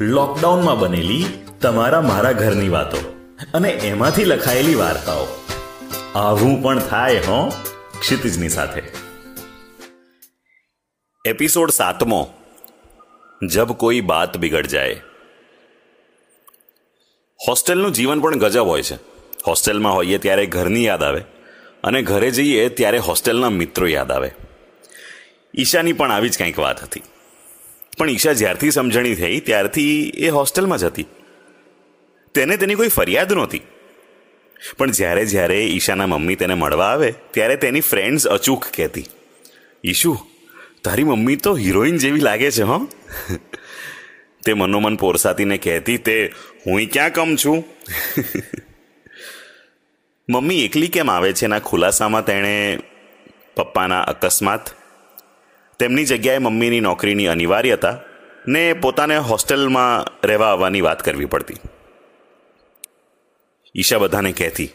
લોકડાઉનમાં બનેલી તમારા મારા ઘરની વાતો અને એમાંથી લખાયેલી વાર્તાઓ. આવું પણ થાય, હો? ક્ષિતિજની સાથે. એપિસોડ સાતમો. જબ કોઈ બાત બિગડ જાય. હોસ્ટેલનું જીવન પણ ગજબ હોય છે. હોસ્ટેલમાં હોઈએ ત્યારે ઘરની યાદ આવે અને ઘરે જઈએ ત્યારે હોસ્ટેલના મિત્રો યાદ આવે. ઈશાની પણ આવી જ કંઈક વાત હતી. પણ ઈશા જ્યારથી સમજણી થઈ, ત્યારથી એ હોસ્ટેલમાં જ હતી. તેને તેની કોઈ ફરિયાદ નહોતી. પણ જ્યારે જ્યારે ઈશાના મમ્મી તેને મળવા આવે, ત્યારે તેની ફ્રેન્ડ્સ અચૂક કહેતી, ઈશુ, તારી મમ્મી તો હિરોઈન જેવી લાગે છે, હં. તે મનોમન પોરસાતીને કહેતી, તે, હું ક્યાં કમ છું? મમ્મી એકલી કેમ આવે છે એના ખુલાસામાં તેણે પપ્પાના અકસ્માત તેમની જગ્યાએ મમ્મીની નોકરીની અનિવાર્યતા ને પોતાને હોસ્ટેલમાં રહેવા આવવાની વાત કરવી પડતી. ઈશા બધાને કહેતી,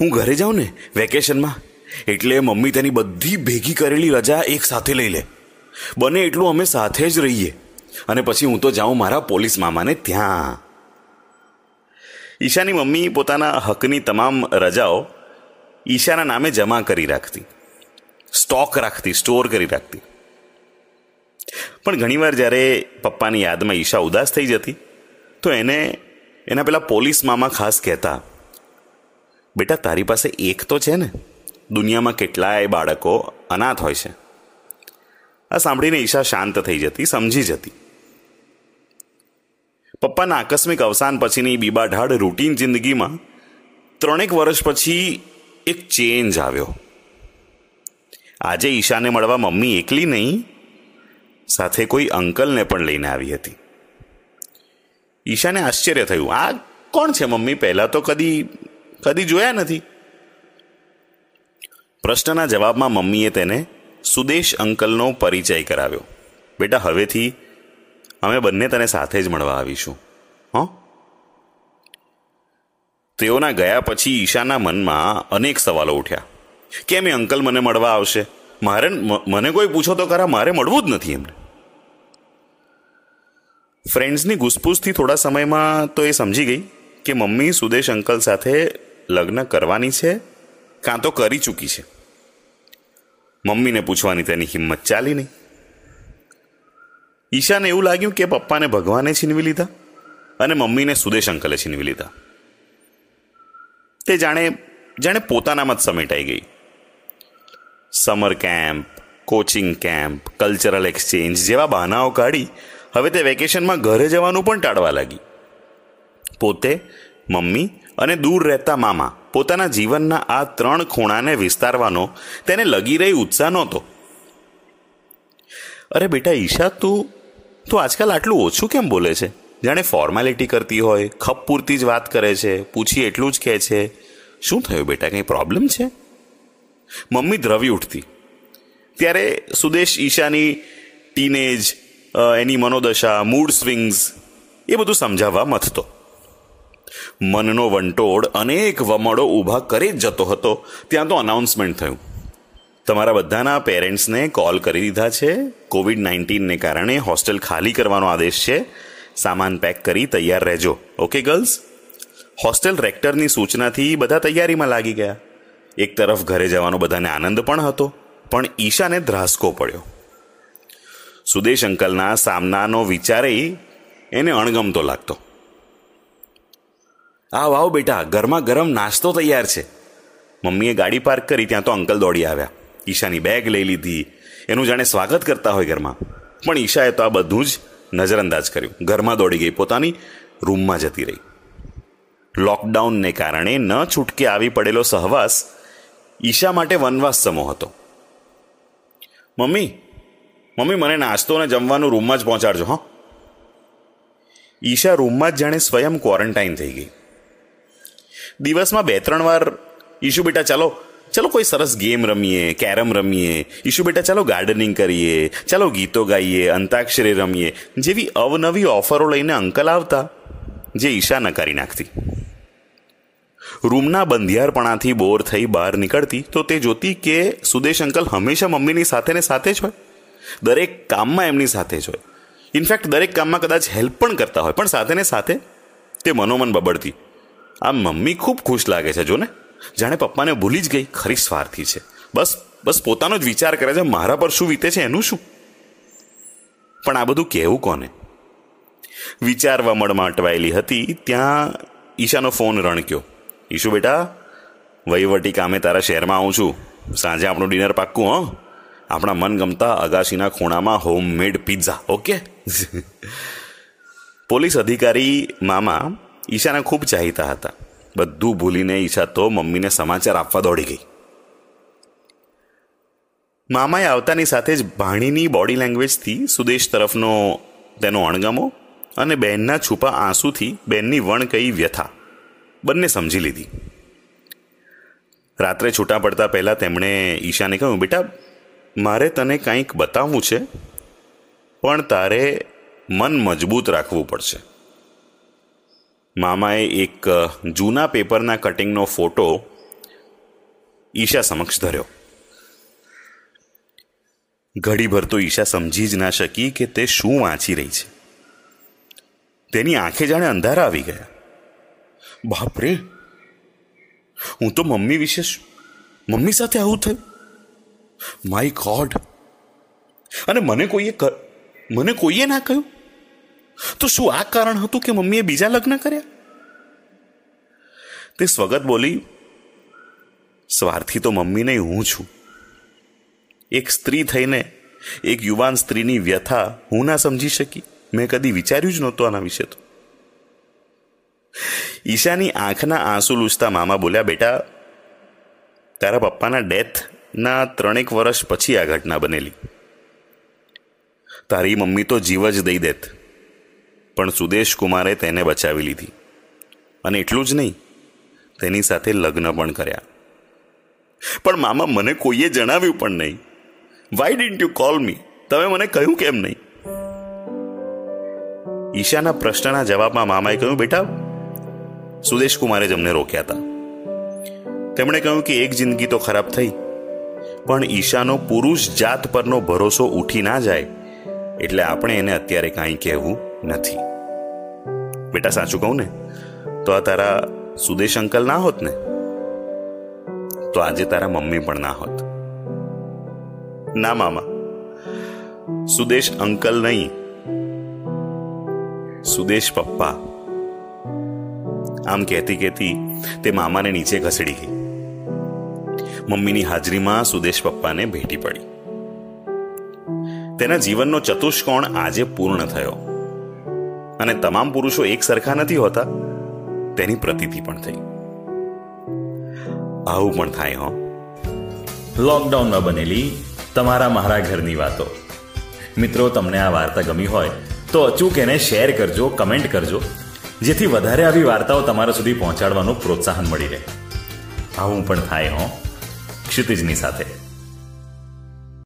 હું ઘરે જાઉં ને, વેકેશનમાં? એટલે મમ્મી તેની બધી ભેગી કરેલી રજા એક સાથે લઈ લે. બને એટલું અમે સાથે જ રહીએ. અને પછી હું તો જાઉં મારા પોલીસ મામાને ત્યાં. ઈશાની મમ્મી પોતાના હકની તમામ રજાઓ ઈશાના નામે જમા કરી રાખતી. સ્ટોક રાખતી, સ્ટોર કરી રાખતી. પણ ઘણીવાર જ્યારે પપ્પાની યાદમાં ઈશા ઉદાસ થઈ જતી, તો એને, એના પેલા પોલીસ મામા ખાસ કહેતા, બેટા, તારી પાસે એક તો છે ને, દુનિયામાં કેટલાય બાળકો અનાથ હોય છે. આ સાંભળીને ઈશા શાંત થઈ જતી, સમજી જતી. પપ્પાના આકસ્મિક અવસાન પછીની બીબાઢાળ રૂટીન જિંદગીમાં ત્રણેક વર્ષ પછી એક ચેન્જ આવ્યો. આજે ઈશાને મળવા મમ્મી એકલી નહીં સાથે કોઈ અંકલને પણ લઈને આવી હતી. ઈશાને આશ્ચર્ય થયું, આ કોણ છે મમ્મી? પહેલાં તો કદી કદી જોયા નથી? પ્રશ્નના જવાબમાં મમ્મીએ તેને સુદેશ અંકલનો પરિચય કરાવ્યો. બેટા, હવેથી અમે બંને તને સાથે જ મળવા આવીશું. હં? તેઓના ગયા પછી ઈશાના મનમાં અનેક સવાલો ઉઠ્યા. કેમ એ અંકલ મને મળવા આવશે? મારે મને કોઈ પૂછો તો ખરા, મારે મળવું જ નથી એમને. ફ્રેન્ડ્સની ઘૂસપૂસથી થોડા સમયમાં તો એ સમજી ગઈ કે મમ્મી સુદેશ અંકલ સાથે લગ્ન કરવાની છે, કાં તો કરી ચૂકી છે. મમ્મીને પૂછવાની તેની હિંમત ચાલી નહીં. ઈશાને એવું લાગ્યું કે પપ્પાને ભગવાને છીનવી લીધા અને મમ્મીને સુદેશ અંકલે છીનવી લીધા. તે જાણે જાણે પોતાનામાં જ સમેટાઈ ગઈ. Summer camp, coaching camp, cultural exchange જેવા બહાનાઓ કાઢી હવે તે વેકેશનમાં ઘરે જવાનું પણ ટાળવા લાગી. પોતે, મમ્મી અને દૂર રહેતા મામા પોતાના જીવનના આ ત્રણ ખૂણાને વિસ્તારવાનો તેને લગી રહી ઉત્સાહ નહોતો. અરે બેટા, ઈશા, તું તું આજકાલ આટલું ઓછું કેમ બોલે છે? જાણે ફોર્માલિટી કરતી હોય, ખપ પૂરતી જ વાત કરે છે, પૂછી એટલું જ કહે છે. શું થયું બેટા, કંઈ પ્રોબ્લેમ છે? મમ્મી દ્રવી ઉઠતી. ત્યારે સુદેશ ઈશાની ટીનેજ એની મનોદશા મૂડ સ્વિંગ્સ એ બધું સમજાવવા મથતો. મનનો વંટોળ અનેક વમળો ઊભા કરી જ જતો હતો. ત્યાં તો અનાઉન્સમેન્ટ થયું. તમારા બધાના પેરેન્ટ્સને કોલ કરી દીધા છે. કોવિડ નાઇન્ટીનને કારણે હોસ્ટેલ ખાલી કરવાનો આદેશ છે. સામાન પેક કરી તૈયાર રહેજો. ઓકે ગર્લ્સ હોસ્ટેલ રેક્ટરની સૂચનાથી બધા તૈયારીમાં લાગી ગયા. એક તરફ ઘરે જવાનો બધાને આનંદ પણ હતો, પણ ઈશાને ધ્રાસકો પડ્યો. સુદેશ અંકલના સામનાનો વિચારે એને અણગમતો લાગતો. આવ વાવ બેટા ગરમા ગરમ નાસ્તો તૈયાર છે. મમ્મીએ ગાડી પાર્ક કરી ત્યાં તો અંકલ દોડી આવ્યા. ઈશાની બેગ લઈ લીધી. એનું જાણે સ્વાગત કરતા હોય ઘરમાં. પણ ઈશાએ તો આ બધું જ નજરઅંદાજ કર્યું. ઘરમાં દોડી ગઈ, પોતાની રૂમમાં જતી રહી. લોકડાઉનને કારણે ન છૂટકે આવી પડેલો સહવાસ ઈશા માટે વનવાસ સમો હતો. મમ્મી મમ્મી, મને નાસ્તો અને જમવાનું રૂમમાં જ પહોંચાડજો, હં. ઈશા રૂમમાં જ જાણે સ્વયં ક્વોરન્ટાઇન થઈ ગઈ. દિવસમાં બે, ત્રણ વાર, ઈશુ બેટા, ચાલો ચાલો કોઈ સરસ ગેમ રમીએ, કેરમ રમીએ, ઈશુ બેટા, ચાલો ગાર્ડનિંગ કરીએ, ચાલો ગીતો ગાઈએ, અંતાક્ષરી રમીએ, જેવી અવનવી ઓફરો લઈને અંકલ આવતા, જે ઈશા નકારી નાખતી. રૂમના બંધિયારપણાથી બોર થઈ બહાર નીકળતી, તો તે જોતી કે સુદેશ અંકલ હંમેશા મમ્મીની સાથે ને સાથે જ હોય. દરેક કામમાં એમની સાથે જ હોય. ઇનફેક્ટ દરેક કામમાં કદાચ હેલ્પ પણ કરતા હોય, પણ સાથે ને સાથે તે મનોમન બબડતી. આ મમ્મી ખૂબ ખુશ લાગે છે જો ને જાણે પપ્પાને ભૂલી જ ગઈ, ખરી સ્વાર્થી છે. બસ બસ પોતાનો જ વિચાર કરે છે, મારા પર શું વીતે છે, એનું શું? પણ આ બધું કહેવું કોને? વિચારવા મળમાં અટવાયેલી હતી, ત્યાં ઈશાનો ફોન રણક્યો. ઈશુ બેટા, વહીવટી કામે તારા શહેરમાં આવું છું. સાંજે આપણું ડિનર પાક્કું, હં? આપણા મનગમતા અગાશીના ખૂણામાં હોમમેડ પિઝા ઓકે પોલીસ અધિકારી મામા ઈશાના ખૂબ ચાહીતા હતા. બધું ભૂલીને ઈશા તો મમ્મીને સમાચાર આપવા દોડી ગઈ. મામાએ આવતાની સાથે જ ભાણીની બોડી લેંગ્વેજથી સુદેશ તરફનો તેનો અણગમો અને બહેનના છુપા આંસુથી બેનની વણકઈ વ્યથા બંને સમજી લીધી. રાત્રે છૂટા પડતા પહેલાં તેમણે ઈશાને કહ્યું બેટા મારે તને કંઈક બતાવવું છે? પણ તારે મન મજબૂત રાખવું પડશે. મામાએ એક જૂના પેપરના કટિંગનો ફોટો ઈશા સમક્ષ ધર્યો. ઘડીભર તો ઈશા સમજી જ ના શકી કે તે શું વાંચી રહી છે. તેની આંખે જાણે અંધારા આવી ગયા. બાપરે! હું તો મમ્મી વિશે મમ્મી સાથે આવું થયું? માય ગોડ અને મને કોઈએ મને કોઈએ ના કહ્યું? તો શું આ કારણ હતું કે મમ્મીએ બીજા લગ્ન કર્યા? તે સ્વગત બોલી, સ્વાર્થી તો મમ્મી નહીં, હું છું. એક સ્ત્રી થઈને એક યુવાન સ્ત્રીની વ્યથા હું ના સમજી શકી. મેં કદી વિચાર્યું જ નહોતું આના વિશે તો. ઈશાની આંખના આંસુ લૂછતા મામા બોલ્યા, બેટા, તારા પપ્પાના ડેથના ત્રણેક વર્ષ પછી આ ઘટના બનેલી. તારી મમ્મી તો જીવ જ દઈ દેત, પણ સુદેશ કુમારે તેને બચાવી લીધી. અને એટલું જ નહીં, તેની સાથે લગ્ન પણ કર્યા. પણ મામા, મને કોઈએ જણાવ્યું પણ નહીં. Why didn't you call me તમે મને કહ્યું કેમ નહીં? ઈશાના પ્રશ્નના જવાબમાં મામાએ કહ્યું, બેટા, સુદેશ કુમારે જ અમને રોક્યા હતા. તેમણે કહ્યું કે એક જિંદગી તો ખરાબ થઈ. પણ ઈશાનો પુરુષ જાત પરનો ભરોસો ઉઠી ના જાય. એટલે આપણે એને અત્યારે કાંઈ કહેવું નથી. બેટા, સાચું કહું ને? તો આ તારા સુદેશ અંકલ ના હોત ને? તો આજે તારા મમ્મી પણ ના હોત. ના, મામા. સુદેશ અંકલ નહીં. સુદેશ પપ્પા. આમ કહેતી કહેતી તે મામાને નીચે ઘસડી ગઈ. મમ્મીની હાજરીમાં સુદેશ પપ્પાને ભેટી પડી. તેના જીવનનો ચતુષ્કોણ આજે પૂર્ણ થયો. અને તમામ પુરુષો એક સરખા નથી હોતા. તેની પ્રતીતિ પણ થઈ. આવું પણ થાય, હો. લોકડાઉનમાં બનેલી તમારા મારા ઘરની વાતો. મિત્રો, તમને આ વાર્તા ગમી હોય, તો અચૂક એને શેર કરજો, કમેન્ટ કરજો, જેથી વધારે આવી વાર્તાઓ તમારા સુધી પહોંચાડવાનું પ્રોત્સાહન મળી રહે. આવું પણ થાય, હો. ક્ષિતિજની સાથે.